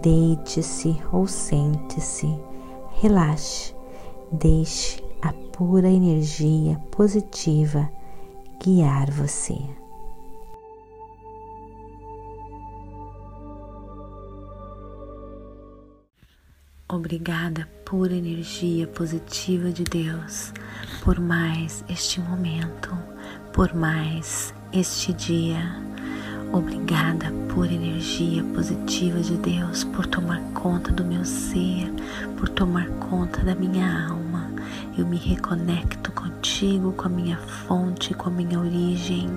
deite-se ou sente-se, relaxe, deixe a pura energia positiva guiar você. Obrigada, pura energia positiva de Deus, por mais este momento, por mais este dia. Obrigada, pura energia positiva de Deus, por tomar conta do meu ser, por tomar conta da minha alma. Eu me reconecto contigo, com a minha fonte, com a minha origem,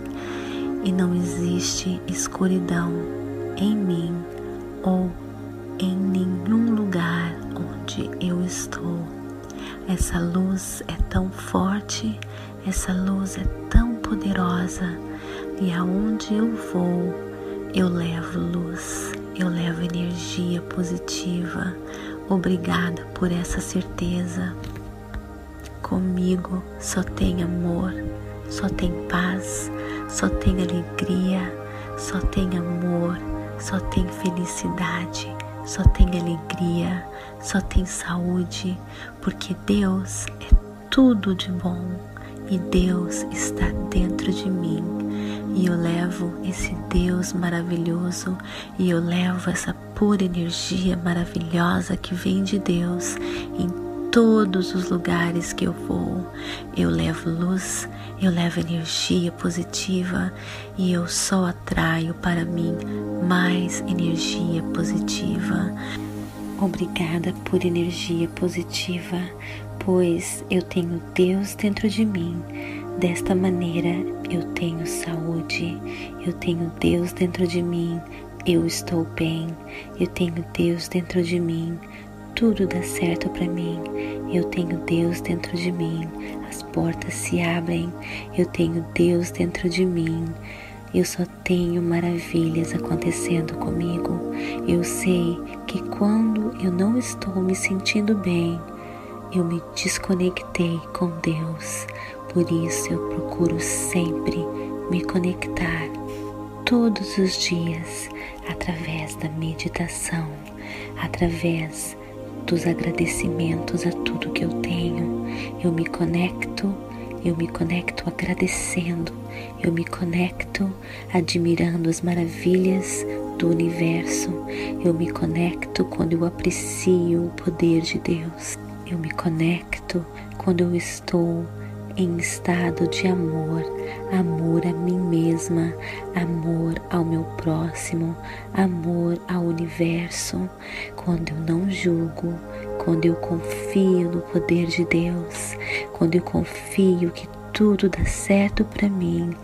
e não existe escuridão em mim ou em nenhum lugar onde eu estou. Essa luz é tão forte, essa luz é tão poderosa e aonde eu vou, eu levo luz, eu levo energia positiva. Obrigada por essa certeza. Comigo só tem amor, só tem paz, só tem alegria, só tem amor, só tem felicidade só tem alegria, só tem saúde, porque Deus é tudo de bom e Deus está dentro de mim. E eu levo esse Deus maravilhoso e eu levo essa pura energia maravilhosa que vem de Deus em todos os lugares que eu vou. Eu levo luz, eu levo energia positiva e eu só atraio para mim mais energia positiva. Obrigada por energia positiva, pois eu tenho Deus dentro de mim. Desta maneira eu tenho saúde, eu tenho Deus dentro de mim, eu estou bem, eu tenho Deus dentro de mim, tudo dá certo para mim. Eu tenho Deus dentro de mim. As portas se abrem. Eu tenho Deus dentro de mim. Eu só tenho maravilhas acontecendo comigo. Eu sei que quando eu não estou me sentindo bem, eu me desconectei com Deus. Por isso eu procuro sempre me conectar todos os dias através da meditação, através dos agradecimentos a tudo que eu tenho. Eu me conecto, eu me conecto agradecendo, eu me conecto admirando as maravilhas do universo. Eu me conecto quando eu aprecio o poder de Deus. Eu me conecto quando eu estou em estado de amor, amor a mim mesma, amor ao meu próximo, amor ao universo, quando eu não julgo, quando eu confio no poder de Deus, quando eu confio que tudo dá certo para mim,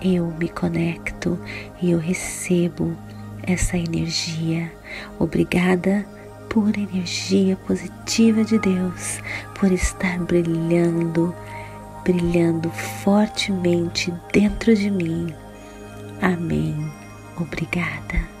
eu me conecto e eu recebo essa energia. Obrigada por energia positiva de Deus, por estar brilhando brilhando fortemente dentro de mim. Amém. Obrigada.